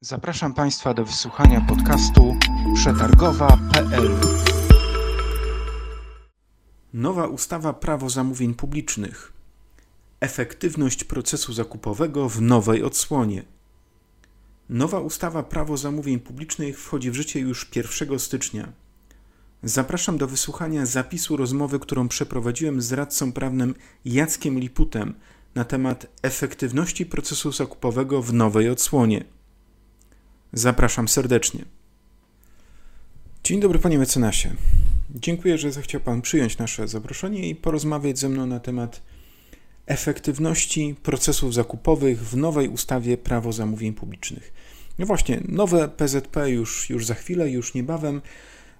Zapraszam Państwa do wysłuchania podcastu przetargowa.pl. Nowa ustawa Prawo zamówień publicznych. Efektywność procesu zakupowego w nowej odsłonie. Nowa ustawa Prawo zamówień publicznych wchodzi w życie już 1 stycznia. Zapraszam do wysłuchania zapisu rozmowy, którą przeprowadziłem z radcą prawnym Jackiem Liputem na temat efektywności procesu zakupowego w nowej odsłonie. Zapraszam serdecznie. Dzień dobry, panie mecenasie. Dziękuję, że zechciał pan przyjąć nasze zaproszenie i porozmawiać ze mną na temat efektywności procesów zakupowych w nowej ustawie Prawo zamówień publicznych. No właśnie, nowe PZP już, już za chwilę, już niebawem.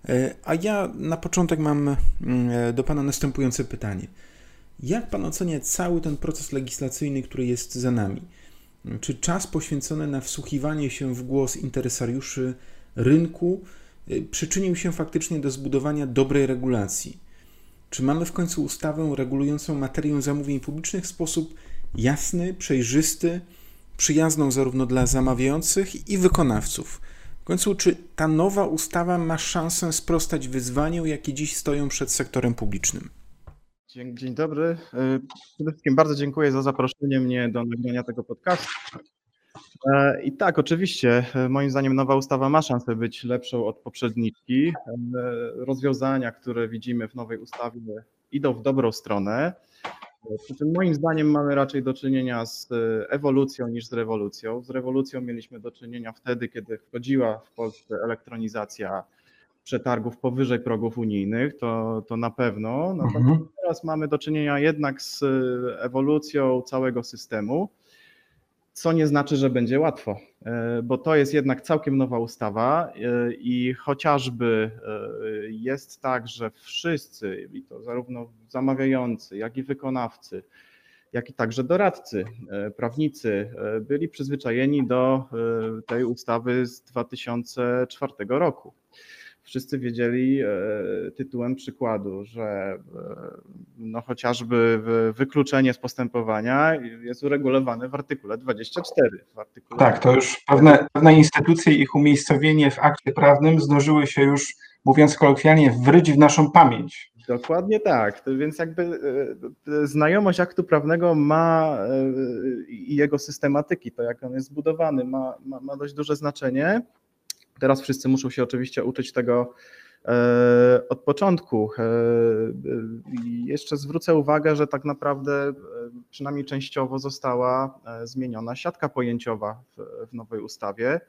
E, a ja na początek mam mm, do Pana następujące pytanie. Jak Pan ocenia cały ten proces legislacyjny, który jest za nami? Czy czas poświęcony na wsłuchiwanie się w głos interesariuszy rynku y, przyczynił się faktycznie do zbudowania dobrej regulacji? Czy mamy w końcu ustawę regulującą materię zamówień publicznych w sposób jasny, przejrzysty, przyjazną zarówno dla zamawiających i wykonawców? W końcu, czy ta nowa ustawa ma szansę sprostać wyzwaniom, jakie dziś stoją przed sektorem publicznym? Dzień, dzień dobry. E, przede wszystkim bardzo dziękuję za zaproszenie mnie do nagrania tego podcastu. E, I tak, oczywiście, e, moim zdaniem nowa ustawa ma szansę być lepszą od poprzedniczki. Rozwiązania, które widzimy w nowej ustawie, idą w dobrą stronę. Przy czym moim zdaniem mamy raczej do czynienia z ewolucją niż z rewolucją. Z rewolucją mieliśmy do czynienia wtedy, kiedy wchodziła w Polsce elektronizacja przetargów powyżej progów unijnych, to, to na pewno. Natomiast mhm. teraz mamy do czynienia jednak z ewolucją całego systemu, co nie znaczy, że będzie łatwo, e, bo to jest jednak całkiem nowa ustawa e, i chociażby e, jest tak, że wszyscy, i to zarówno zamawiający, jak i wykonawcy, jak i także doradcy, prawnicy byli przyzwyczajeni do tej ustawy z 2004 roku wszyscy wiedzieli e, tytułem przykładu, że e, no chociażby wykluczenie z postępowania jest uregulowane w artykule 24. W artykule tak, to już pewne, pewne instytucje, ich umiejscowienie w akcie prawnym zdążyły się już, mówiąc kolokwialnie, wryć w naszą pamięć. Dokładnie tak. Więc jakby e, znajomość aktu prawnego ma i jego systematyki, to jak on jest zbudowany, ma, ma, ma dość duże znaczenie. Teraz wszyscy muszą się oczywiście uczyć tego e, od początku. E, jeszcze zwrócę uwagę, że tak naprawdę e, przynajmniej częściowo została zmieniona siatka pojęciowa w, w nowej ustawie.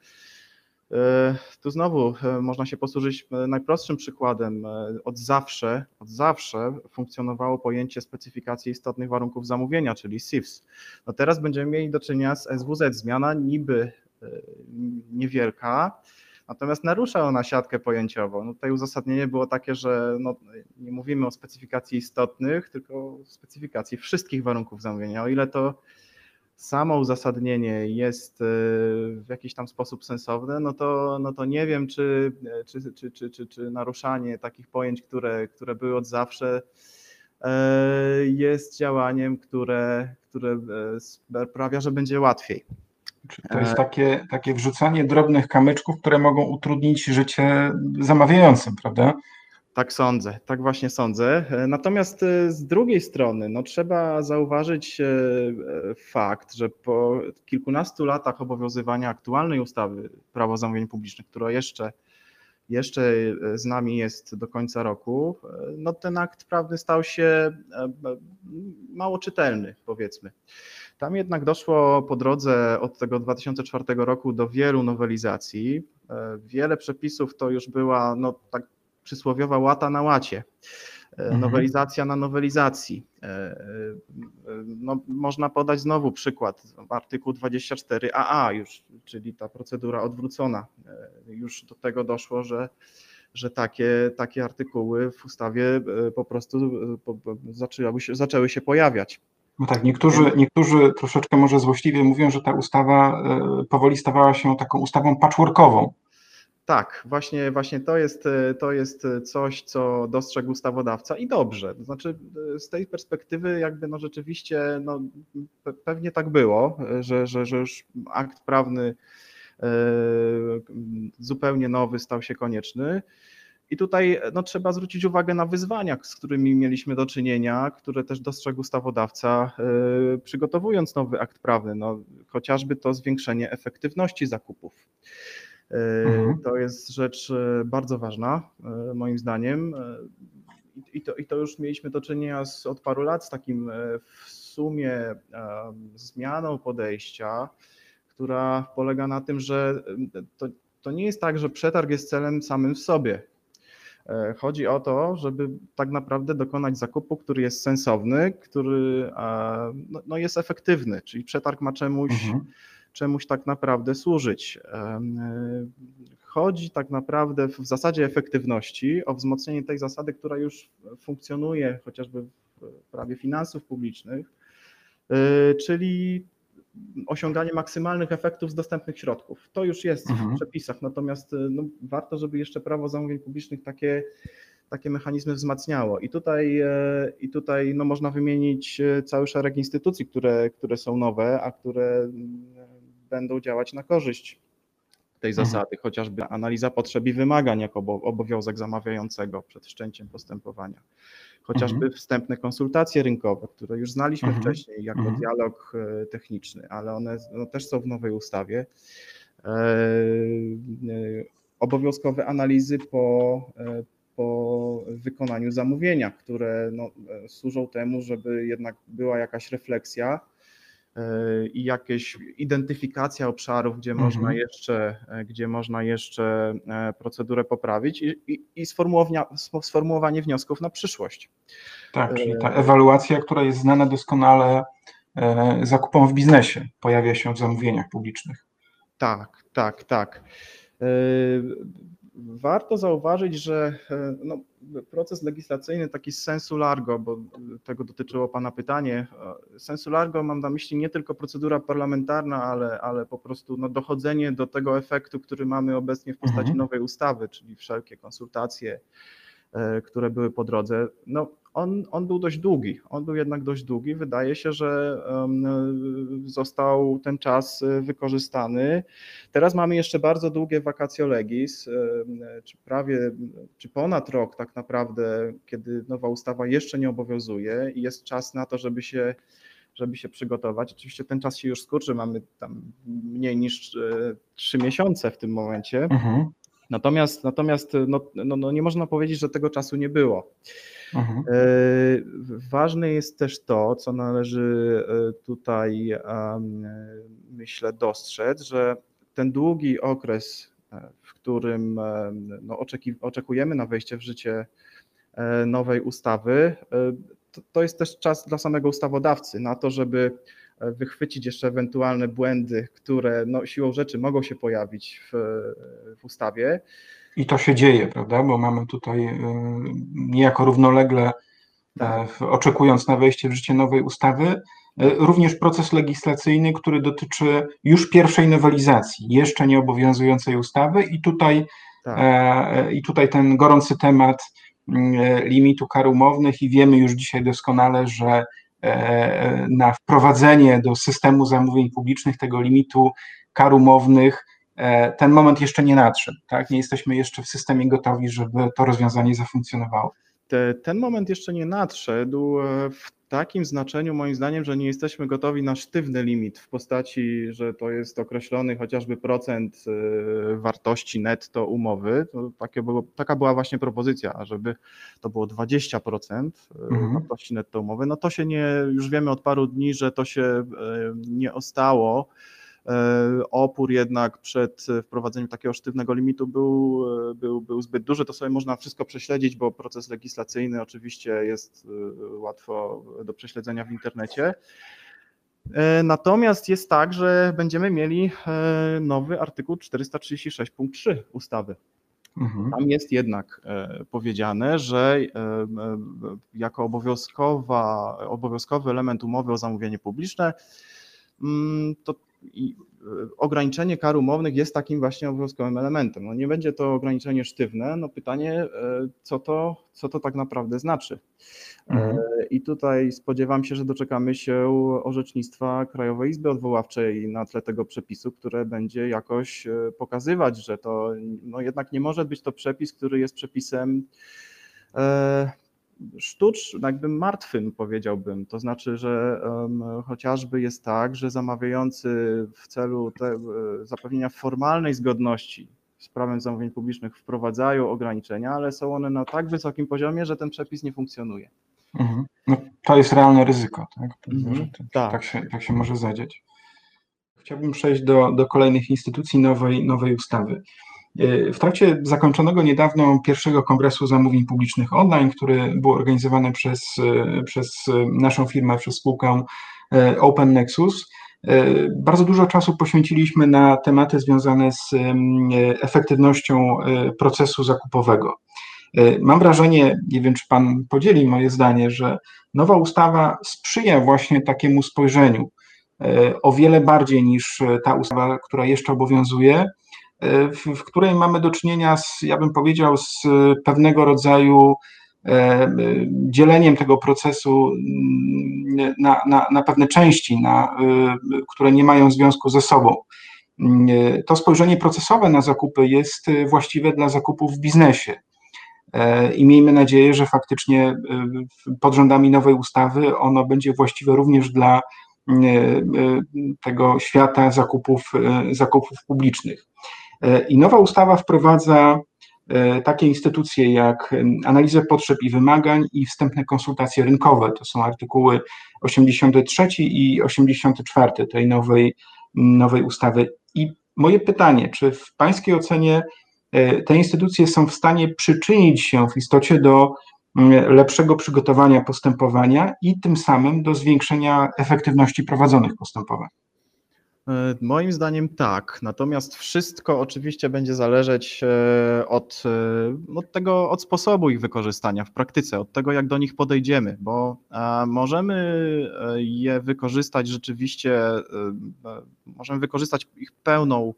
Tu znowu można się posłużyć najprostszym przykładem. Od zawsze, od zawsze funkcjonowało pojęcie specyfikacji istotnych warunków zamówienia, czyli SIFS. No teraz będziemy mieli do czynienia z SWZ. Zmiana niby niewielka, Natomiast narusza ona siatkę pojęciową. No tutaj uzasadnienie było takie, że no, nie mówimy o specyfikacji istotnych, tylko o specyfikacji wszystkich warunków zamówienia. O ile to samo uzasadnienie jest e, w jakiś tam sposób sensowne, no to, no to nie wiem, czy, czy, czy, czy, czy, czy naruszanie takich pojęć, które, które były od zawsze, e, jest działaniem, które, które e, sprawia, że będzie łatwiej. Czyli to jest takie, takie wrzucanie drobnych kamyczków, które mogą utrudnić życie zamawiającym, prawda? Tak sądzę, tak właśnie sądzę. Natomiast e, z drugiej strony, no, trzeba zauważyć e, fakt, że po kilkunastu latach obowiązywania aktualnej ustawy Prawo zamówień publicznych, która jeszcze, jeszcze z nami jest do końca roku, e, no, ten akt prawny stał się mało czytelny, powiedzmy. Tam jednak doszło po drodze od tego 2004 roku do wielu nowelizacji. E, wiele przepisów to już była no, tak przysłowiowa łata na łacie. E, mhm. Nowelizacja na nowelizacji. E, no, można podać znowu przykład, artykuł 24AA już, czyli ta procedura odwrócona. Już do tego doszło, że, że takie, takie artykuły w ustawie po prostu zaczęły się, zaczęły się pojawiać. No tak, niektórzy, niektórzy troszeczkę może złośliwie mówią, że ta ustawa e, powoli stawała się taką ustawą patchworkową. Tak, właśnie, właśnie to, jest, e, to jest coś, co dostrzegł ustawodawca i dobrze. To znaczy, e, z tej perspektywy, jakby no rzeczywiście, no, pewnie tak było, że, że, że już akt prawny zupełnie nowy stał się konieczny. I tutaj no, trzeba zwrócić uwagę na wyzwania, z którymi mieliśmy do czynienia, które też dostrzegł ustawodawca, yy, przygotowując nowy akt prawny, no, chociażby to zwiększenie efektywności zakupów. Yy, mhm. To jest rzecz bardzo ważna, yy, moim zdaniem. I to, I to już mieliśmy do czynienia z, od paru lat z takim w sumie zmianą podejścia, która polega na tym, że to, to nie jest tak, że przetarg jest celem samym w sobie. E, chodzi o to, żeby tak naprawdę dokonać zakupu, który jest sensowny, który no, no jest efektywny, czyli przetarg ma czemuś, mhm. czemuś tak naprawdę służyć. E, chodzi tak naprawdę w zasadzie efektywności o wzmocnienie tej zasady, która już funkcjonuje chociażby w prawie finansów publicznych, e, czyli osiąganie maksymalnych efektów z dostępnych środków. To już jest mhm. w przepisach, natomiast y, no, warto, żeby jeszcze prawo zamówień publicznych takie, takie mechanizmy wzmacniało. I tutaj, e, i tutaj no, można wymienić e, cały szereg instytucji, które, które są nowe, a które mm, będą działać na korzyść tej mhm. zasady, chociażby analiza potrzeb i wymagań jako obowiązek zamawiającego przed wszczęciem postępowania chociażby mhm. wstępne konsultacje rynkowe, które już znaliśmy mhm. wcześniej jako mhm. dialog e, techniczny, ale one no, też są w nowej ustawie. E, e, obowiązkowe analizy po, po wykonaniu zamówienia, które no, służą temu, żeby jednak była jakaś refleksja i jakieś identyfikacja obszarów, gdzie mhm. można jeszcze, gdzie można jeszcze e, procedurę poprawić i, i, i sformułowanie wniosków na przyszłość. Tak, czyli ta ewaluacja, która jest znana doskonale e, zakupom w biznesie, pojawia się w zamówieniach publicznych. Tak, tak, tak. E, warto zauważyć, że no, proces legislacyjny taki z sensu largo, bo tego dotyczyło Pana pytanie, sensu largo mam na myśli nie tylko procedura parlamentarna, ale, ale po prostu no, dochodzenie do tego efektu, który mamy obecnie w postaci mhm. nowej ustawy, czyli wszelkie konsultacje, e, które były po drodze. No, on, on był dość długi. On był jednak dość długi. Wydaje się, że został ten czas e, wykorzystany. Teraz mamy jeszcze bardzo długie vacatio legis, czy prawie, czy ponad rok tak naprawdę, kiedy nowa ustawa jeszcze nie obowiązuje i jest czas na to, żeby się żeby się przygotować. Oczywiście ten czas się już skurczy, mamy tam mniej niż e, trzy miesiące w tym momencie. Mhm. Natomiast, natomiast no, no, no nie można powiedzieć, że tego czasu nie było. Mhm. E, ważne jest też to, co należy e, tutaj myślę dostrzec, że ten długi okres, e, w którym no, oczekujemy na wejście w życie nowej ustawy, to, to jest też czas dla samego ustawodawcy na to, żeby wychwycić jeszcze ewentualne błędy, które no, siłą rzeczy mogą się pojawić w, w ustawie. I to się dzieje, prawda? Bo mamy tutaj y, niejako równolegle, tak. oczekując na wejście w życie nowej ustawy, y, również proces legislacyjny, który dotyczy już pierwszej nowelizacji, jeszcze nieobowiązującej ustawy, i tutaj, tak. E, i tutaj ten gorący temat limitu kar umownych, i wiemy już dzisiaj doskonale, że E, na wprowadzenie do systemu zamówień publicznych tego limitu kar umownych, ten moment jeszcze nie nadszedł. Tak? Nie jesteśmy jeszcze w systemie gotowi, żeby to rozwiązanie zafunkcjonowało. Te, ten moment jeszcze nie nadszedł e, w takim znaczeniu, moim zdaniem, że nie jesteśmy gotowi na sztywny limit w postaci, że to jest określony chociażby procent e, wartości netto umowy. Było, taka była właśnie propozycja, żeby to było 20% e, mhm. wartości netto umowy. No to się nie, już wiemy od paru dni, że to się nie ostało. E, opór jednak przed wprowadzeniem takiego sztywnego limitu był, e, był, był zbyt duży. To sobie można wszystko prześledzić, bo proces legislacyjny oczywiście jest e, łatwo do prześledzenia w internecie. Natomiast jest tak, że będziemy mieli nowy artykuł 436 punkt 3 ustawy. Mhm. Tam jest jednak powiedziane, że jako obowiązkowa, obowiązkowy element umowy o zamówienie publiczne, mm, to i ograniczenie kar umownych jest takim właśnie obowiązkowym elementem. No nie będzie to ograniczenie sztywne, no pytanie, co to, co to tak naprawdę znaczy. Mhm. I tutaj spodziewam się, że doczekamy się orzecznictwa Krajowej Izby Odwoławczej na tle tego przepisu, które będzie jakoś pokazywać, że to no jednak nie może być to przepis, który jest przepisem sztucz, jakby martwym powiedziałbym. To znaczy, że um, chociażby jest tak, że zamawiający w celu te, e, zapewnienia formalnej zgodności z prawem zamówień publicznych wprowadzają ograniczenia, ale są one na tak wysokim poziomie, że ten przepis nie funkcjonuje. Mhm. No, to jest realne ryzyko, tak? Mhm. tak. Tak, się, tak się może zadziać. Chciałbym przejść do, do kolejnych instytucji nowej, nowej ustawy. E, w trakcie zakończonego niedawno pierwszego kongresu zamówień publicznych online, który był organizowany przez, e, przez naszą firmę, przez spółkę e, Open Nexus, bardzo dużo czasu poświęciliśmy na tematy związane z efektywnością procesu zakupowego. Mam wrażenie, nie wiem czy Pan podzieli moje zdanie, że nowa ustawa sprzyja właśnie takiemu spojrzeniu o wiele bardziej niż ta ustawa, która jeszcze obowiązuje, w, w której mamy do czynienia z, ja bym powiedział, z pewnego rodzaju e, dzieleniem tego procesu mm, na, na, na pewne części, na, e, które nie mają związku ze sobą. E, to spojrzenie procesowe na zakupy jest właściwe dla zakupów w biznesie. I miejmy nadzieję, że faktycznie pod rządami nowej ustawy ono będzie właściwe również dla tego świata zakupów, zakupów publicznych. E, I nowa ustawa wprowadza e, takie instytucje jak analizę potrzeb i wymagań i wstępne konsultacje rynkowe. To są artykuły 83 i 84 tej nowej, nowej ustawy. I moje pytanie, czy w Pańskiej ocenie e, te instytucje są w stanie przyczynić się w istocie do lepszego przygotowania postępowania i tym samym do zwiększenia efektywności prowadzonych postępowań? E, moim zdaniem tak. Natomiast wszystko oczywiście będzie zależeć e, od, e, od tego, od sposobu ich wykorzystania w praktyce, od tego, jak do nich podejdziemy, bo możemy je wykorzystać rzeczywiście, możemy wykorzystać ich pełną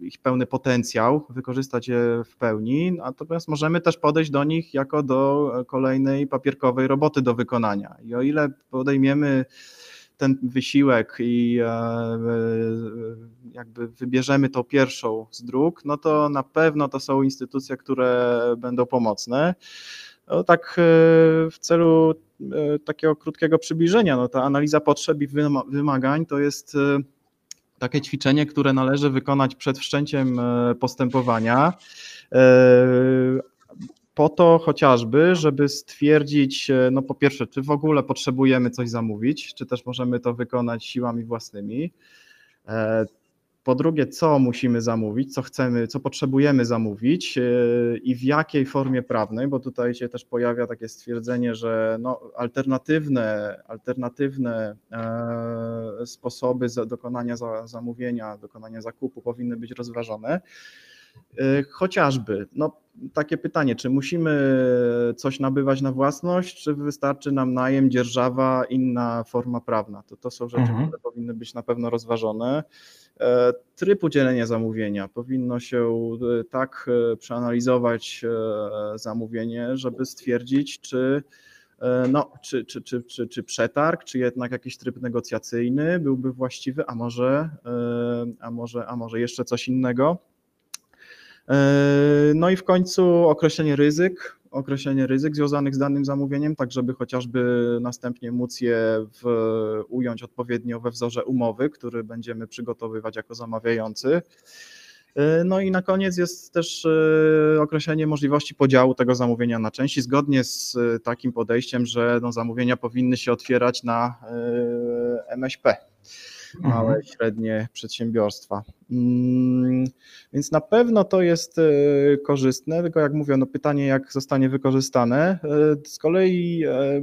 ich pełny potencjał, wykorzystać je w pełni, natomiast możemy też podejść do nich jako do kolejnej papierkowej roboty do wykonania. I o ile podejmiemy ten wysiłek i e, e, jakby wybierzemy tą pierwszą z dróg, no to na pewno to są instytucje, które będą pomocne. No, tak e, w celu takiego krótkiego przybliżenia, no ta analiza potrzeb i wymagań to jest takie ćwiczenie, które należy wykonać przed wszczęciem postępowania, po to chociażby, żeby stwierdzić, e, no po pierwsze, czy w ogóle potrzebujemy coś zamówić, czy też możemy to wykonać siłami własnymi. E, po drugie, co musimy zamówić, co chcemy, co potrzebujemy zamówić e, i w jakiej formie prawnej, bo tutaj się też pojawia takie stwierdzenie, że no, alternatywne, alternatywne sposoby dokonania zamówienia, dokonania zakupu powinny być rozważone. Y, chociażby, no takie pytanie, czy musimy coś nabywać na własność, czy wystarczy nam najem, dzierżawa, inna forma prawna? To, to są rzeczy, mhm. które powinny być na pewno rozważone. E, tryb udzielenia zamówienia powinno się e, tak e, przeanalizować zamówienie, żeby stwierdzić, czy no, czy, czy, czy, czy, czy przetarg, czy jednak jakiś tryb negocjacyjny byłby właściwy, a może, a może, a może jeszcze coś innego. E, no i w końcu określenie ryzyk, określenie ryzyk związanych z danym zamówieniem, tak żeby chociażby następnie móc je w, ująć odpowiednio we wzorze umowy, który będziemy przygotowywać jako zamawiający. E, no i na koniec jest też e, określenie możliwości podziału tego zamówienia na części, zgodnie z takim podejściem, że no, zamówienia powinny się otwierać na MŚP małe, mhm. średnie przedsiębiorstwa. Mm, więc na pewno to jest e, korzystne, tylko jak mówię, no pytanie, jak zostanie wykorzystane. E, z kolei e,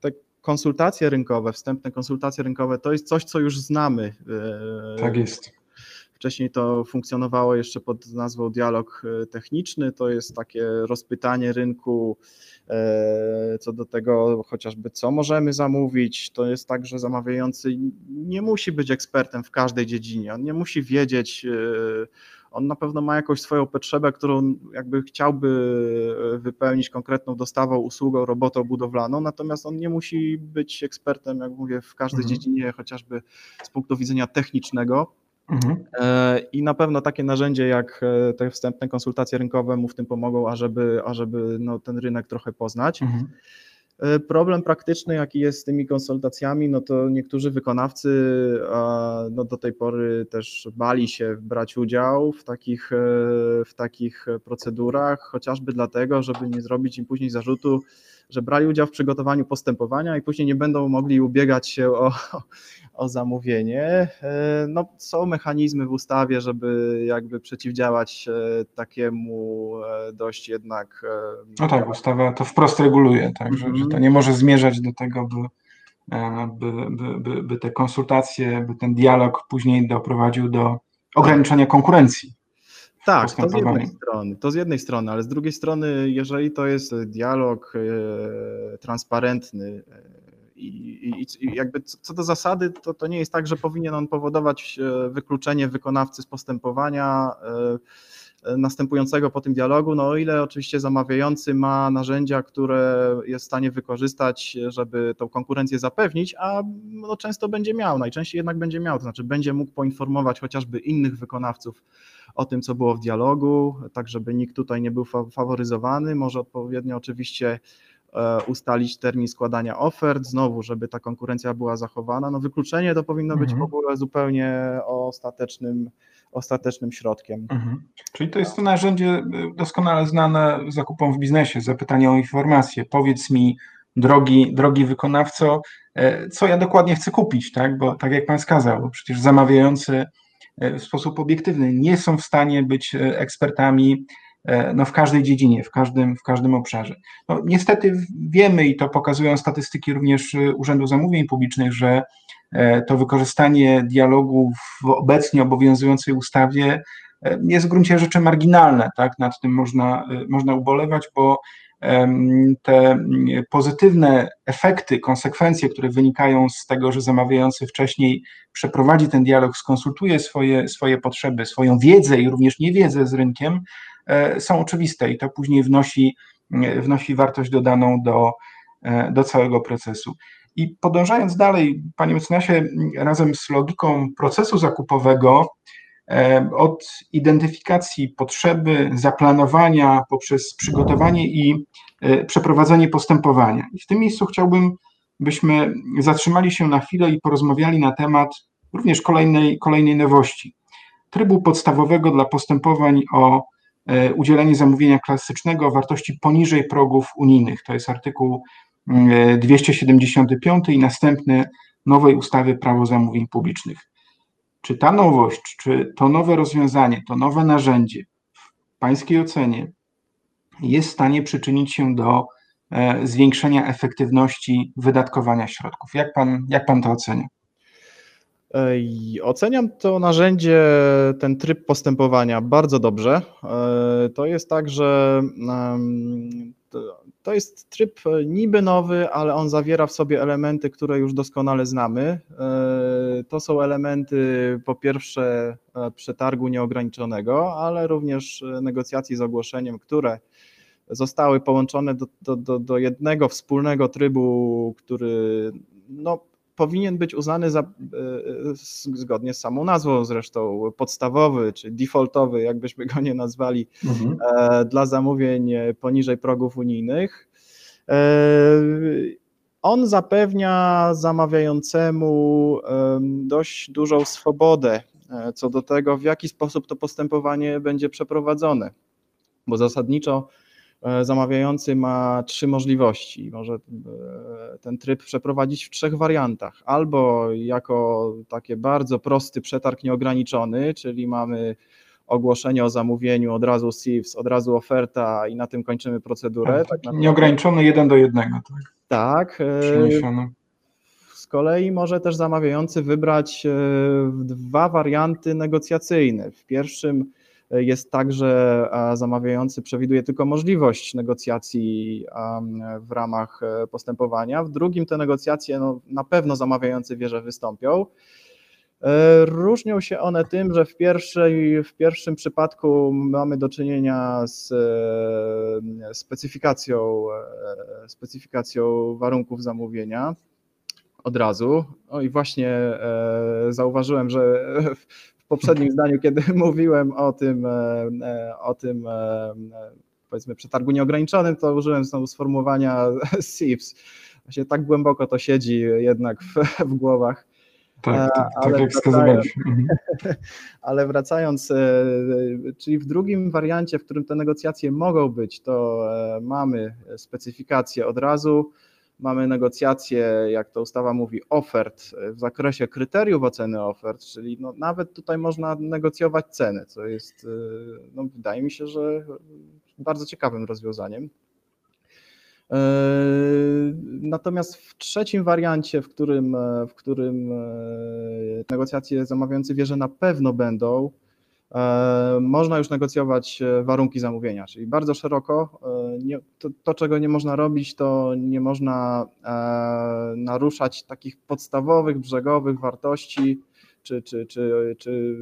te konsultacje rynkowe, wstępne konsultacje rynkowe to jest coś, co już znamy. Tak jest Wcześniej to funkcjonowało jeszcze pod nazwą dialog techniczny, to jest takie rozpytanie rynku co do tego chociażby co możemy zamówić. To jest tak, że zamawiający nie musi być ekspertem w każdej dziedzinie, on nie musi wiedzieć on na pewno ma jakąś swoją potrzebę, którą jakby chciałby e, wypełnić konkretną dostawą, usługą, robotą budowlaną, natomiast on nie musi być ekspertem, jak mówię, w każdej mhm. dziedzinie, chociażby z punktu widzenia technicznego. Mhm. E, I na pewno takie narzędzie jak e, te wstępne konsultacje rynkowe mu w tym pomogą, ażeby, ażeby no, ten rynek trochę poznać. Mhm. E, problem praktyczny, jaki jest z tymi konsultacjami, no to niektórzy wykonawcy no do tej pory też bali się brać udział w takich, e, w takich procedurach, chociażby dlatego, żeby nie zrobić im później zarzutu, że brali udział w przygotowaniu postępowania i później nie będą mogli ubiegać się o, o zamówienie. E, no, są mechanizmy w ustawie, żeby jakby przeciwdziałać takiemu dość jednak. No tak, ustawa to wprost reguluje, tak, że to nie może zmierzać do tego, by, by, by, by, by te konsultacje, by ten dialog później doprowadził do ograniczenia konkurencji. Tak, to z jednej strony, to z jednej strony, ale z drugiej strony, jeżeli to jest dialog e, transparentny e, i, i, jakby co do zasady, to, to nie jest tak, że powinien on powodować e, wykluczenie wykonawcy z postępowania. E, następującego po tym dialogu, no o ile oczywiście zamawiający ma narzędzia, które jest w stanie wykorzystać, żeby tą konkurencję zapewnić, a no często będzie miał, najczęściej jednak będzie miał, to znaczy będzie mógł poinformować chociażby innych wykonawców o tym, co było w dialogu, tak żeby nikt tutaj nie był faworyzowany, może odpowiednio oczywiście e, ustalić termin składania ofert, znowu, żeby ta konkurencja była zachowana. No wykluczenie to powinno być mhm. w ogóle zupełnie ostatecznym ostatecznym środkiem. Mhm. Czyli to jest to narzędzie y, doskonale znane zakupom w biznesie, zapytanie o informacje. Powiedz mi, drogi, drogi wykonawco, e, co ja dokładnie chcę kupić, tak? Bo tak jak Pan wskazał, przecież zamawiający e, w sposób obiektywny nie są w stanie być e, ekspertami no, w każdej dziedzinie, w każdym, w każdym obszarze. No, niestety wiemy i to pokazują statystyki również Urzędu Zamówień Publicznych, że to wykorzystanie dialogu w obecnie obowiązującej ustawie e, jest w gruncie rzeczy marginalne, tak? Nad tym można, e, można ubolewać, bo te pozytywne efekty, konsekwencje, które wynikają z tego, że zamawiający wcześniej przeprowadzi ten dialog, skonsultuje swoje, swoje potrzeby, swoją wiedzę i również niewiedzę z rynkiem, są oczywiste i to później wnosi, wnosi wartość dodaną do, do całego procesu. I podążając dalej, panie mecenasie, razem z logiką procesu zakupowego, e, od identyfikacji potrzeby, zaplanowania poprzez przygotowanie i e, przeprowadzenie postępowania. I w tym miejscu chciałbym, byśmy zatrzymali się na chwilę i porozmawiali na temat również kolejnej, kolejnej nowości. Trybu podstawowego dla postępowań o e, udzielenie zamówienia klasycznego o wartości poniżej progów unijnych. To jest artykuł 275 i następny nowej ustawy Prawo zamówień publicznych. Czy ta nowość, czy to nowe rozwiązanie, to nowe narzędzie w Pańskiej ocenie jest w stanie przyczynić się do e, zwiększenia efektywności wydatkowania środków? Jak Pan, jak pan to ocenia? Oceniam to narzędzie, ten tryb postępowania bardzo dobrze. E, to jest tak, że to jest tryb niby nowy, ale on zawiera w sobie elementy, które już doskonale znamy. E, to są elementy po pierwsze e, przetargu nieograniczonego, ale również negocjacji z ogłoszeniem, które zostały połączone do, do, do, do jednego wspólnego trybu, który no, powinien być uznany za, e, zgodnie z samą nazwą zresztą, podstawowy czy defaultowy, jakbyśmy go nie nazwali, mhm. E, dla zamówień poniżej progów unijnych. E, on zapewnia zamawiającemu dość dużą swobodę co do tego, w jaki sposób to postępowanie będzie przeprowadzone, bo zasadniczo E, zamawiający ma trzy możliwości. Może e, ten tryb przeprowadzić w trzech wariantach. Albo jako taki bardzo prosty przetarg nieograniczony, czyli mamy ogłoszenie o zamówieniu, od razu SIFS, od razu oferta i na tym kończymy procedurę. Tak, tak nieograniczony jeden do jednego. Tak. Tak. E, kolei może też zamawiający wybrać dwa warianty negocjacyjne. W pierwszym jest tak, że zamawiający przewiduje tylko możliwość negocjacji w ramach postępowania. W drugim te negocjacje no, na pewno zamawiający wie, że wystąpią. E, różnią się one tym, że w, pierwszej, w pierwszym przypadku mamy do czynienia z e, specyfikacją, e, specyfikacją warunków zamówienia od razu. O i właśnie zauważyłem, że poprzednim zdaniu, kiedy mówiłem o tym, o tym powiedzmy przetargu nieograniczonym, to użyłem znowu sformułowania SIFS. Właśnie tak głęboko to siedzi jednak w, w głowach tak, tak, tak, ale jak wskazywaliśmy. Mhm. Ale wracając, e, czyli w drugim wariancie, w którym te negocjacje mogą być, to e, mamy specyfikację od razu, mamy negocjacje, jak to ustawa mówi, ofert w zakresie kryteriów oceny ofert, czyli no nawet tutaj można negocjować ceny, co jest, e, no wydaje mi się, że bardzo ciekawym rozwiązaniem. Yy, natomiast w trzecim wariancie, w którym, e, w którym e, negocjacje zamawiający wie, że na pewno będą, e, można już negocjować warunki zamówienia, czyli bardzo szeroko. To, to, czego nie można robić, to nie można naruszać takich podstawowych, brzegowych wartości czy, czy, czy, czy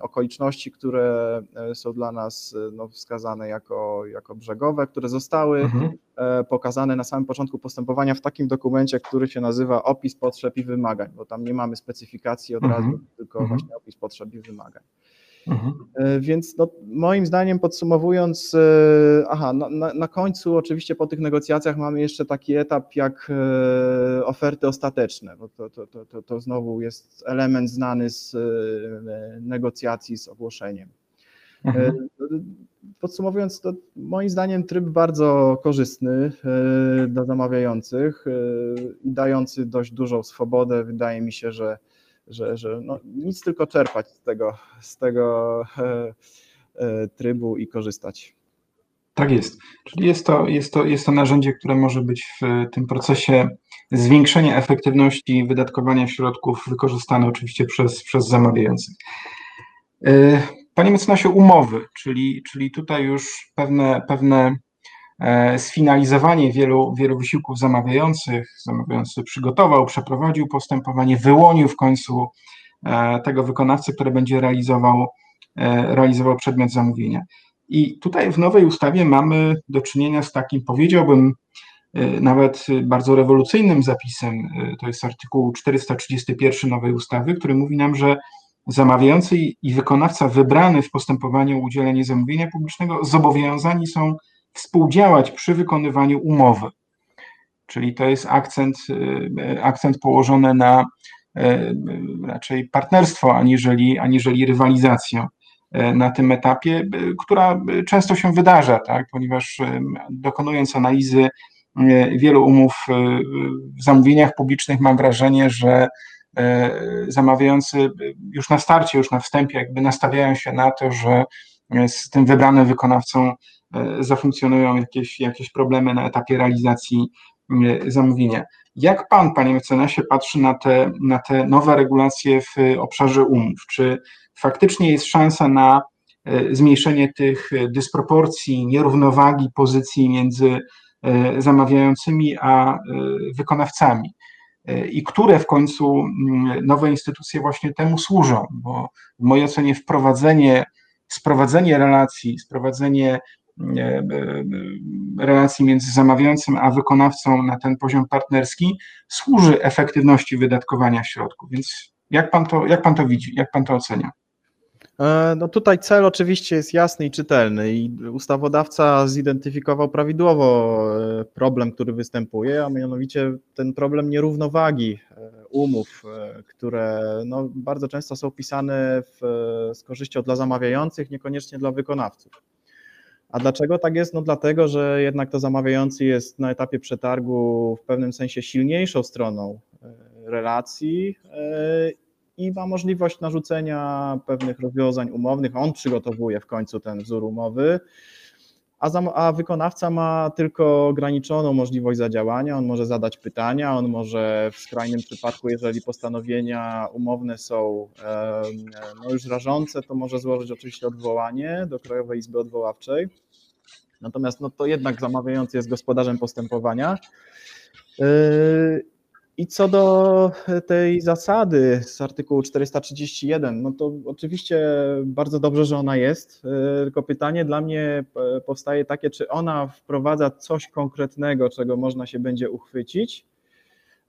okoliczności, które e, są dla nas e, no, wskazane jako, jako brzegowe, które zostały mhm. E, pokazane na samym początku postępowania w takim dokumencie, który się nazywa opis potrzeb i wymagań, bo tam nie mamy specyfikacji od mhm. razu, tylko mhm. właśnie opis potrzeb i wymagań. Mhm. E, więc no, moim zdaniem podsumowując, e, aha, na, na, końcu oczywiście po tych negocjacjach mamy jeszcze taki etap jak e, oferty ostateczne, bo to, to, to, to, to znowu jest element znany z negocjacji z ogłoszeniem. Mhm. Podsumowując, to moim zdaniem tryb bardzo korzystny dla zamawiających i dający dość dużą swobodę. Wydaje mi się, że że, że no, nic tylko czerpać z tego, z tego e, e, trybu i korzystać. Tak jest. Czyli jest to, jest, to, jest to narzędzie, które może być w tym procesie zwiększenia efektywności wydatkowania środków wykorzystane oczywiście przez, przez zamawiających. E, panie mecenasie, umowy, czyli, czyli tutaj już pewne, pewne sfinalizowanie wielu, wielu wysiłków zamawiających. Zamawiający przygotował, przeprowadził postępowanie, wyłonił w końcu e, tego wykonawcę, który będzie realizował, e, realizował przedmiot zamówienia. I tutaj w nowej ustawie mamy do czynienia z takim, powiedziałbym, nawet bardzo rewolucyjnym zapisem. To jest artykuł 431 nowej ustawy, który mówi nam, że zamawiający i wykonawca wybrany w postępowaniu o udzielenie zamówienia publicznego zobowiązani są współdziałać przy wykonywaniu umowy. Czyli to jest akcent, y, akcent położony na y, raczej partnerstwo, aniżeli, aniżeli rywalizację y, na tym etapie, która często się wydarza, tak? ponieważ dokonując analizy wielu umów w zamówieniach publicznych, mam wrażenie, że zamawiający już na starcie, już na wstępie, jakby nastawiają się na to, że z tym wybranym wykonawcą zafunkcjonują jakieś, jakieś problemy na etapie realizacji e, zamówienia. Jak pan, panie mecenasie, patrzy na te, na te nowe regulacje w obszarze umów? Czy faktycznie jest szansa na e, zmniejszenie tych dysproporcji, nierównowagi pozycji między zamawiającymi a wykonawcami? I które w końcu nowe instytucje właśnie temu służą? Bo w mojej ocenie wprowadzenie, sprowadzenie relacji, sprowadzenie E, relacji między zamawiającym a wykonawcą na ten poziom partnerski służy efektywności wydatkowania środków. Więc jak pan to, jak pan to widzi, jak pan to ocenia? E, no tutaj cel oczywiście jest jasny i czytelny i ustawodawca zidentyfikował prawidłowo e, problem, który występuje, a mianowicie ten problem nierównowagi umów, które no bardzo często są pisane w, z korzyścią dla zamawiających, niekoniecznie dla wykonawców. A dlaczego tak jest? No dlatego, że jednak to zamawiający jest na etapie przetargu w pewnym sensie silniejszą stroną e, relacji e, i ma możliwość narzucenia pewnych rozwiązań umownych. On przygotowuje w końcu ten wzór umowy, a, za, a wykonawca ma tylko ograniczoną możliwość zadziałania. On może zadać pytania, on może w skrajnym przypadku, jeżeli postanowienia umowne są no już rażące, to może złożyć oczywiście odwołanie do Krajowej Izby Odwoławczej. Natomiast no to jednak zamawiający jest gospodarzem postępowania. I co do tej zasady z artykułu 431, no to oczywiście bardzo dobrze, że ona jest, yy, tylko pytanie dla mnie e, powstaje takie, czy ona wprowadza coś konkretnego, czego można się będzie uchwycić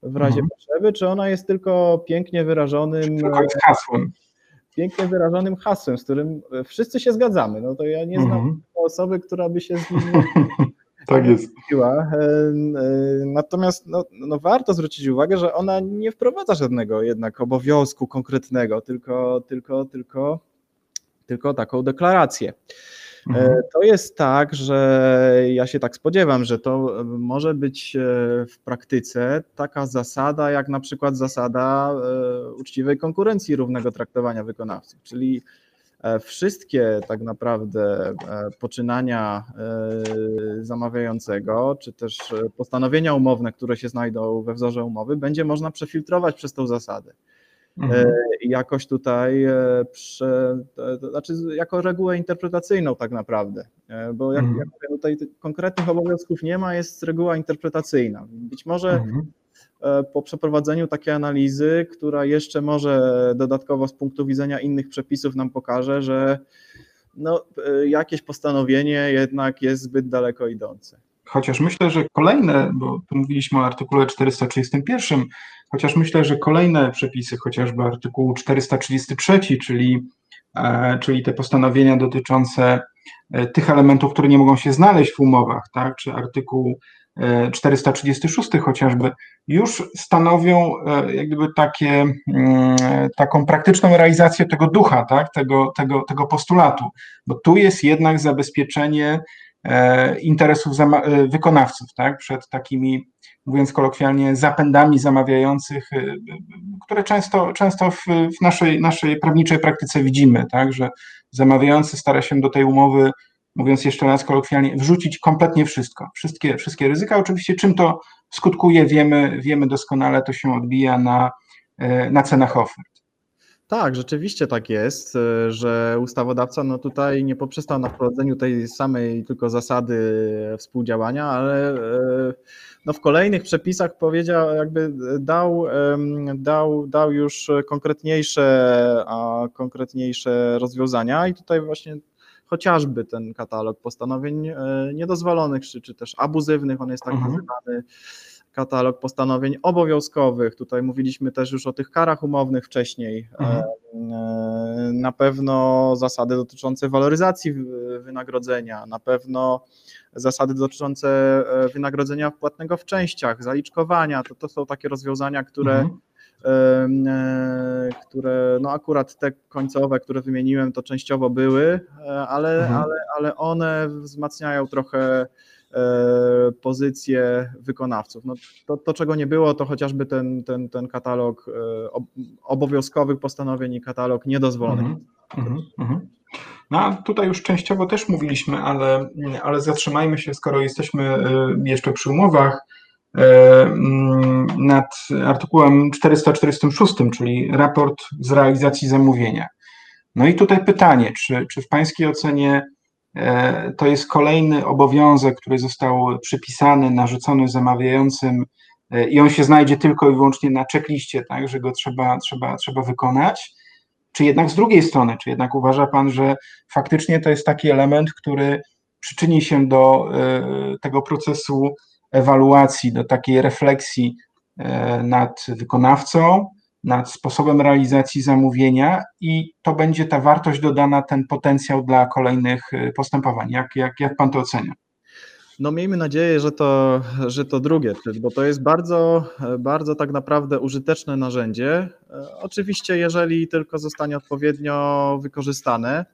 w razie mhm. potrzeby, czy ona jest tylko pięknie wyrażonym hasłem. Pięknie wyrażonym hasłem, z którym wszyscy się zgadzamy. No to ja nie znam mhm. osoby, która by się z nim Tak jest. E, e, natomiast no, no, warto zwrócić uwagę, że ona nie wprowadza żadnego jednak obowiązku konkretnego, tylko, tylko, tylko, tylko taką deklarację. E, mhm. To jest tak, że ja się tak spodziewam, że to może być w praktyce taka zasada, jak na przykład zasada uczciwej konkurencji równego traktowania wykonawców, czyli wszystkie tak naprawdę e, poczynania e, zamawiającego, czy też postanowienia umowne, które się znajdą we wzorze umowy, będzie można przefiltrować przez tą zasadę. Mhm. Jakoś tutaj, prze, to znaczy jako regułę interpretacyjną tak naprawdę, bo jak, mhm. jak tutaj konkretnych obowiązków nie ma, jest reguła interpretacyjna. Być może mhm. E, po przeprowadzeniu takiej analizy, która jeszcze może dodatkowo z punktu widzenia innych przepisów nam pokaże, że no, e, jakieś postanowienie jednak jest zbyt daleko idące. Chociaż myślę, że kolejne, bo tu mówiliśmy o artykule 431, chociaż myślę, że kolejne przepisy, chociażby artykuł 433, czyli, e, czyli te postanowienia dotyczące tych elementów, które nie mogą się znaleźć w umowach, tak, czy artykuł 436 chociażby, już stanowią e, jak gdyby takie, mm, taką praktyczną realizację tego ducha, tak, tego, tego, tego postulatu, bo tu jest jednak zabezpieczenie e, interesów e, wykonawców, tak, przed takimi, mówiąc kolokwialnie, zapędami zamawiających, które często, często w, w naszej, naszej prawniczej praktyce widzimy, tak, że zamawiający stara się do tej umowy mówiąc jeszcze raz kolokwialnie, wrzucić kompletnie wszystko, wszystkie, wszystkie ryzyka. Oczywiście czym to skutkuje, wiemy, wiemy doskonale, to się odbija na, e, na cenach ofert. Tak, rzeczywiście tak jest, e, że ustawodawca no tutaj nie poprzestał na wprowadzeniu tej samej tylko zasady współdziałania, ale e, no w kolejnych przepisach powiedział, jakby dał, dał, dał już konkretniejsze, konkretniejsze rozwiązania i tutaj właśnie chociażby ten katalog postanowień e, niedozwolonych, czy, czy też abuzywnych, on jest tak mhm. nazywany, katalog postanowień obowiązkowych. Tutaj mówiliśmy też już o tych karach umownych wcześniej. E, mhm. E, na pewno zasady dotyczące waloryzacji wynagrodzenia, na pewno zasady dotyczące wynagrodzenia płatnego w częściach, zaliczkowania. To, to są takie rozwiązania, które mhm które no akurat te końcowe, które wymieniłem, to częściowo były, e, ale, mhm. ale, ale one wzmacniają trochę e, pozycję wykonawców. No to, to, czego nie było, to chociażby ten, ten, ten katalog obowiązkowych postanowień i katalog niedozwolonych. Mhm. mhm. No a tutaj już częściowo też mówiliśmy, ale, ale zatrzymajmy się, skoro jesteśmy jeszcze przy umowach, E, mm, nad artykułem 446, czyli raport z realizacji zamówienia. No i tutaj pytanie, czy, czy w Pańskiej ocenie e, to jest kolejny obowiązek, który został przypisany, narzucony zamawiającym e, i on się znajdzie tylko i wyłącznie na checkliście, tak, że go trzeba, trzeba, trzeba wykonać, czy jednak z drugiej strony, czy jednak uważa Pan, że faktycznie to jest taki element, który przyczyni się do tego procesu ewaluacji, do takiej refleksji e, nad wykonawcą, nad sposobem realizacji zamówienia i to będzie ta wartość dodana, ten potencjał dla kolejnych e, postępowań. Jak, jak, jak pan to ocenia? No miejmy nadzieję, że to, że to drugie, bo to jest bardzo, bardzo tak naprawdę użyteczne narzędzie. E, oczywiście, jeżeli tylko zostanie odpowiednio wykorzystane.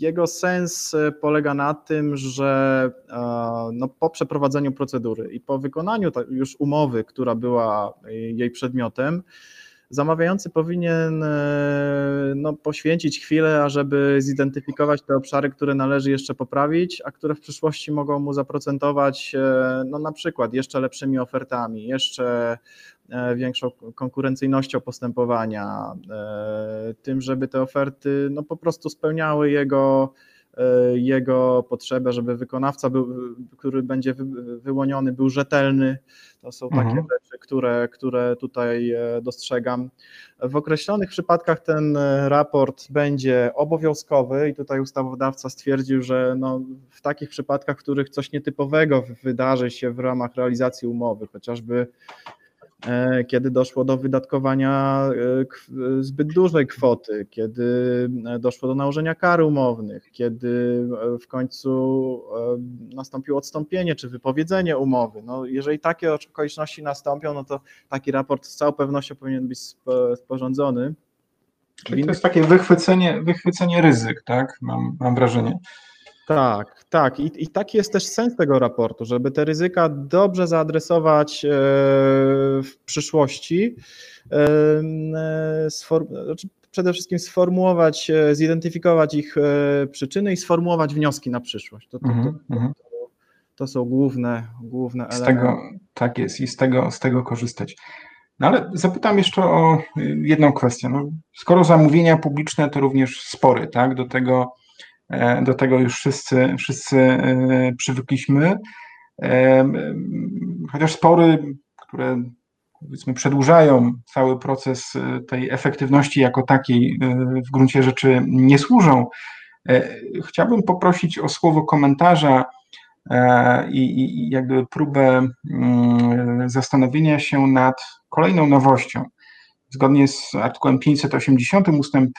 Jego sens e, polega na tym, że no, po przeprowadzeniu procedury i po wykonaniu już umowy, która była jej przedmiotem, zamawiający powinien e, no, poświęcić chwilę, ażeby zidentyfikować te obszary, które należy jeszcze poprawić, a które w przyszłości mogą mu zaprocentować e, no, na przykład jeszcze lepszymi ofertami, jeszcze e, większą konkurencyjnością postępowania, tym, żeby te oferty no, po prostu spełniały jego jego potrzebę, żeby wykonawca, był, który będzie wyłoniony, był rzetelny. To są takie mhm. rzeczy, które, które tutaj e, dostrzegam. W określonych przypadkach ten e, raport będzie obowiązkowy i tutaj ustawodawca stwierdził, że no, w takich przypadkach, w których coś nietypowego wydarzy się w ramach realizacji umowy, chociażby E, kiedy doszło do wydatkowania e, zbyt dużej kwoty, kiedy e, doszło do nałożenia kar umownych, kiedy w końcu nastąpiło odstąpienie czy wypowiedzenie umowy. No, jeżeli takie okoliczności nastąpią, no to taki raport z całą pewnością powinien być sporządzony. Czyli to jest takie wychwycenie, wychwycenie ryzyk, tak? Mam, mam wrażenie. Tak, tak. I, I taki jest też sens tego raportu, żeby te ryzyka dobrze zaadresować e, w przyszłości. E, e, znaczy przede wszystkim sformułować, zidentyfikować ich przyczyny i sformułować wnioski na przyszłość. To, to, to, mhm, mhm. to są główne, główne z elementy. Tego, tak jest i z tego, z tego korzystać. No ale zapytam jeszcze o jedną kwestię. No, skoro zamówienia publiczne to również spory, tak? Do tego E, do tego już wszyscy, wszyscy e, przywykliśmy. E, chociaż spory, które powiedzmy przedłużają cały proces tej efektywności jako takiej, w gruncie rzeczy nie służą. Chciałbym poprosić o słowo komentarza i, i jakby próbę mm, zastanowienia się nad kolejną nowością zgodnie z artykułem 580 ustęp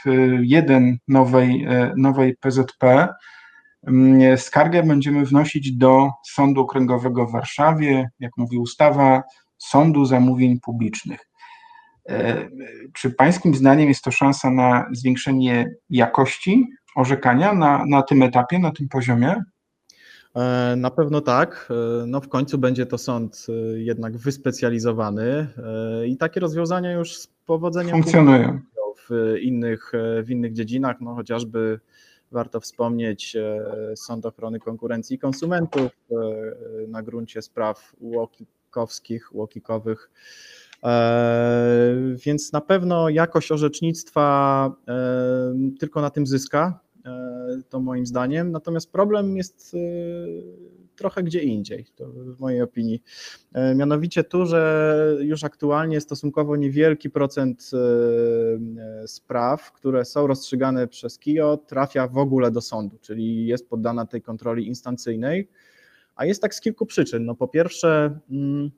1 nowej, e, nowej PZP mm, skargę będziemy wnosić do Sądu Okręgowego w Warszawie, jak mówi ustawa, Sądu Zamówień Publicznych. E, czy Pańskim zdaniem jest to szansa na zwiększenie jakości orzekania na, na tym etapie, na tym poziomie? E, na pewno tak. No w końcu będzie to sąd jednak wyspecjalizowany i takie rozwiązania już powodzeniem funkcjonują w innych, w innych dziedzinach, no chociażby warto wspomnieć Sąd Ochrony Konkurencji i Konsumentów na gruncie spraw łokikowskich, łokikowych. Więc na pewno jakość orzecznictwa tylko na tym zyska, E, to moim zdaniem. Natomiast problem jest e, trochę gdzie indziej, to w mojej opinii. E, mianowicie tu, że już aktualnie stosunkowo niewielki procent spraw, które są rozstrzygane przez KIO, trafia w ogóle do sądu, czyli jest poddana tej kontroli instancyjnej. A jest tak z kilku przyczyn. No po pierwsze, mm,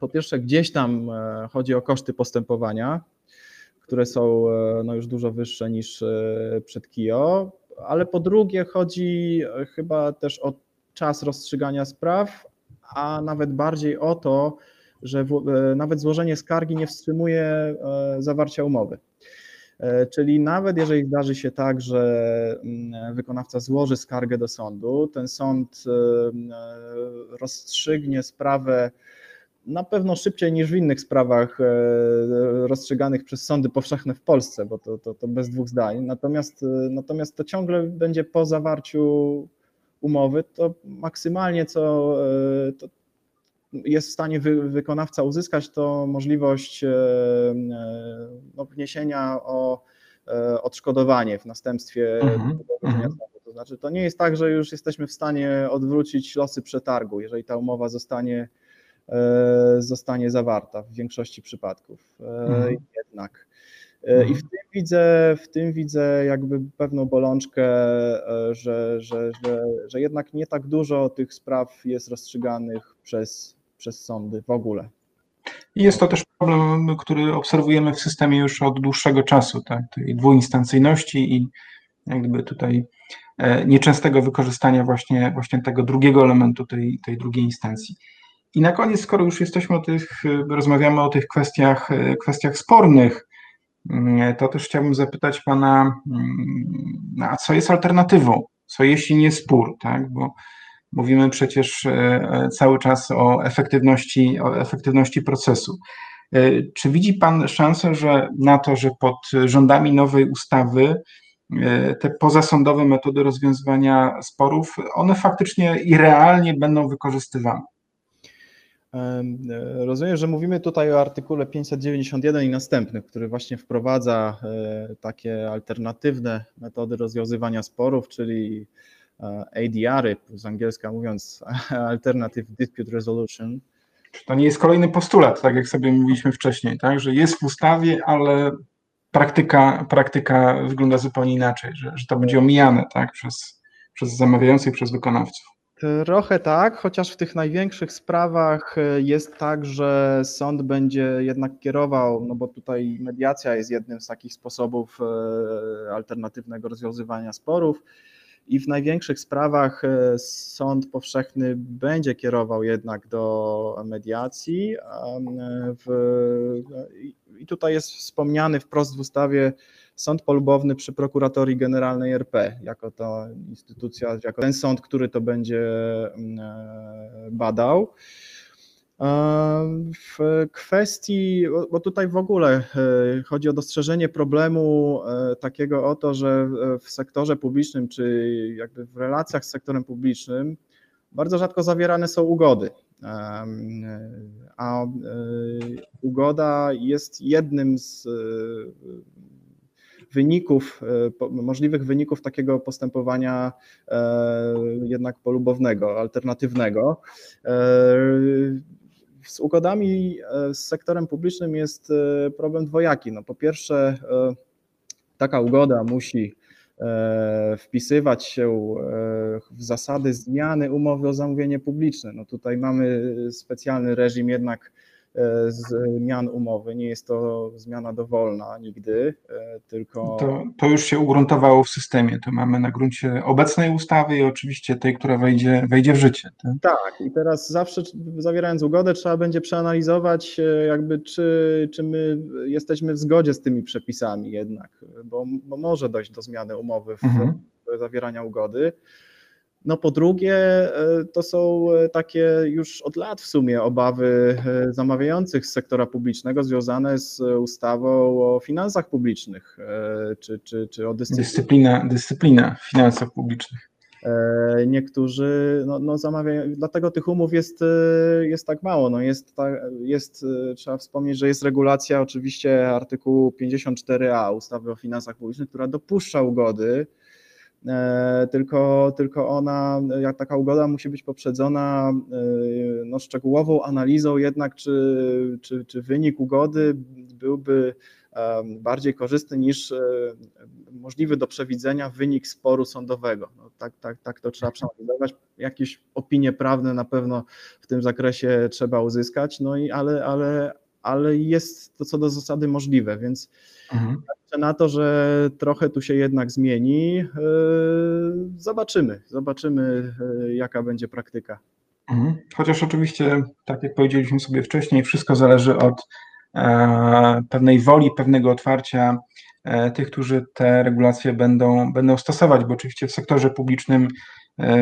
po pierwsze gdzieś tam chodzi o koszty postępowania, które są e, no, już dużo wyższe niż e, przed KIO, ale po drugie chodzi e, chyba też o czas rozstrzygania spraw, a nawet bardziej o to, że w, nawet złożenie skargi nie wstrzymuje zawarcia umowy. Czyli nawet jeżeli zdarzy się tak, że mm, wykonawca złoży skargę do sądu, ten sąd rozstrzygnie sprawę na pewno szybciej niż w innych sprawach e, rozstrzyganych przez sądy powszechne w Polsce, bo to, to, to bez dwóch zdań. Natomiast, e, natomiast to ciągle będzie po zawarciu umowy, to maksymalnie co e, to jest w stanie wy, wykonawca uzyskać, to możliwość no, wniesienia o odszkodowanie w następstwie mhm. mhm. To znaczy, to nie jest tak, że już jesteśmy w stanie odwrócić losy przetargu, jeżeli ta umowa zostanie E, zostanie zawarta w większości przypadków. E, mhm. Jednak. E, I w mhm. tym widzę, w tym widzę jakby pewną bolączkę, że, że, że, że jednak nie tak dużo tych spraw jest rozstrzyganych przez, przez sądy w ogóle. I jest to też problem, który obserwujemy w systemie już od dłuższego czasu, tak? tej dwuinstancyjności i jakby tutaj nieczęstego wykorzystania właśnie, właśnie tego drugiego elementu, tej, tej drugiej instancji. I na koniec, skoro już jesteśmy o tych, rozmawiamy o tych kwestiach, kwestiach spornych, to też chciałbym zapytać Pana, mm, a co jest alternatywą? Co jeśli nie spór, tak? Bo mówimy przecież e, cały czas o efektywności, o efektywności procesu. Czy widzi Pan szansę, że na to, że pod rządami nowej ustawy te pozasądowe metody rozwiązywania sporów, one faktycznie i realnie będą wykorzystywane? Rozumiem, że mówimy tutaj o artykule 591 i następnych, który właśnie wprowadza e, takie alternatywne metody rozwiązywania sporów, czyli e, ADR-y, z angielska mówiąc Alternative Dispute Resolution. To nie jest kolejny postulat, tak jak sobie mówiliśmy wcześniej, tak? że jest w ustawie, ale praktyka, praktyka wygląda zupełnie inaczej, że, że to będzie omijane tak? przez, przez zamawiających, przez wykonawców. Trochę tak, chociaż w tych największych sprawach e, jest tak, że sąd będzie jednak kierował, no bo tutaj mediacja jest jednym z takich sposobów e, alternatywnego rozwiązywania sporów. I w największych sprawach e, sąd powszechny będzie kierował jednak do mediacji. I tutaj jest wspomniany wprost w ustawie sąd polubowny przy Prokuratorii Generalnej RP, jako ta instytucja, jako ten sąd, który to będzie mm, e, badał. W kwestii, bo tutaj w ogóle e, chodzi o dostrzeżenie problemu e, takiego oto, że w sektorze publicznym, czy jakby w relacjach z sektorem publicznym, bardzo rzadko zawierane są ugody. A ugoda jest jednym z wyników, e, możliwych wyników takiego postępowania e, jednak polubownego, alternatywnego. E, z ugodami z sektorem publicznym jest problem dwojaki. No po pierwsze, taka ugoda musi wpisywać się w zasady zmiany umowy o zamówienie publiczne. No tutaj mamy specjalny reżim jednak zmian umowy. Nie jest to zmiana dowolna nigdy, e, tylko. To, to, już się ugruntowało w systemie. To mamy na gruncie obecnej ustawy i oczywiście tej, która wejdzie, wejdzie w życie. Tak? tak, i teraz zawsze zawierając ugodę, trzeba będzie przeanalizować, e, jakby czy, czy my jesteśmy w zgodzie z tymi przepisami jednak, bo, bo może dojść do zmiany umowy w, mhm. zawierania ugody. No po drugie, e, to są e, takie już od lat w sumie obawy e, zamawiających z sektora publicznego związane z ustawą o finansach publicznych, czy, czy, czy o dyscyplinie. Dyscyplina, dyscyplina finansów publicznych. Niektórzy no, no zamawiają, dlatego tych umów jest, jest tak mało. No jest, jest, trzeba wspomnieć, że jest regulacja oczywiście artykułu 54a ustawy o finansach publicznych, która dopuszcza ugody tylko, tylko ona, jak taka ugoda musi być poprzedzona e, no, szczegółową analizą jednak, czy, czy, czy wynik ugody byłby bardziej korzystny niż e, możliwy do przewidzenia wynik sporu sądowego. No, tak, tak, tak to trzeba przeanalizować. Jakieś opinie prawne na pewno w tym zakresie trzeba uzyskać, no i ale, ale, ale jest to co do zasady możliwe, więc mhm. na to, że trochę tu się jednak zmieni. Yy, zobaczymy, zobaczymy, yy, jaka będzie praktyka. Mhm. Chociaż oczywiście, tak jak powiedzieliśmy sobie wcześniej, wszystko zależy od e, pewnej woli, pewnego otwarcia e, tych, którzy te regulacje będą, będą stosować, bo oczywiście w sektorze publicznym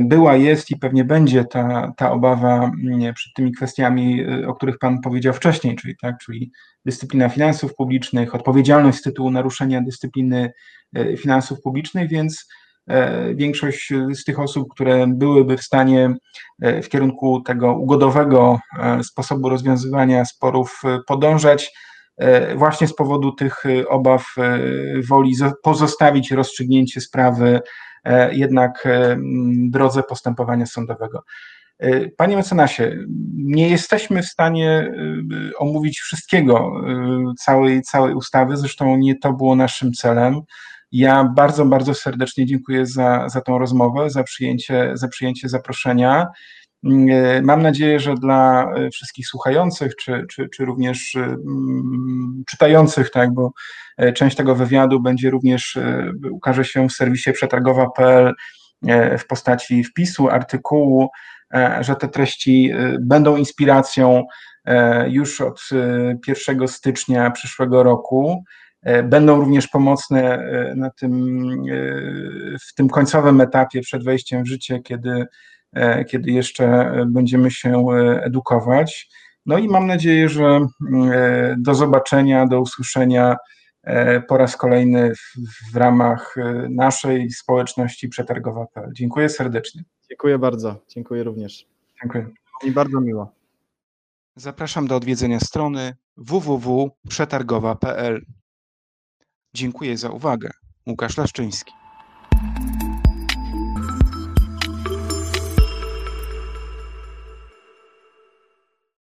była, jest i pewnie będzie ta, ta obawa mm, przed tymi kwestiami, e, o których Pan powiedział wcześniej, czyli, tak, czyli dyscyplina finansów publicznych, odpowiedzialność z tytułu naruszenia dyscypliny e, finansów publicznych, więc większość z tych osób, które byłyby w stanie w kierunku tego ugodowego sposobu rozwiązywania sporów podążać, właśnie z powodu tych obaw woli pozostawić rozstrzygnięcie sprawy E, jednak e, drodze postępowania sądowego. E, panie mecenasie, nie jesteśmy w stanie omówić wszystkiego, całej, całej ustawy, zresztą nie to było naszym celem. Ja bardzo, bardzo serdecznie dziękuję za, za tą rozmowę, za przyjęcie, za przyjęcie zaproszenia. Mm, mam nadzieję, że dla wszystkich słuchających, czy, czy, czy również mm, czytających, tak, bo E, część tego wywiadu będzie również, e, ukaże się w serwisie przetargowa.pl e, w postaci wpisu, artykułu, że te treści będą inspiracją już od 1 stycznia przyszłego roku. Będą również pomocne na tym, w tym końcowym etapie przed wejściem w życie, kiedy, kiedy jeszcze będziemy się edukować. No i mam nadzieję, że do zobaczenia, do usłyszenia po raz kolejny w, w ramach naszej społeczności przetargowa.pl. Dziękuję serdecznie. Dziękuję bardzo. Dziękuję również. Dziękuję. Mi bardzo miło. Zapraszam do odwiedzenia strony www.przetargowa.pl. Dziękuję za uwagę. Łukasz Laszczyński.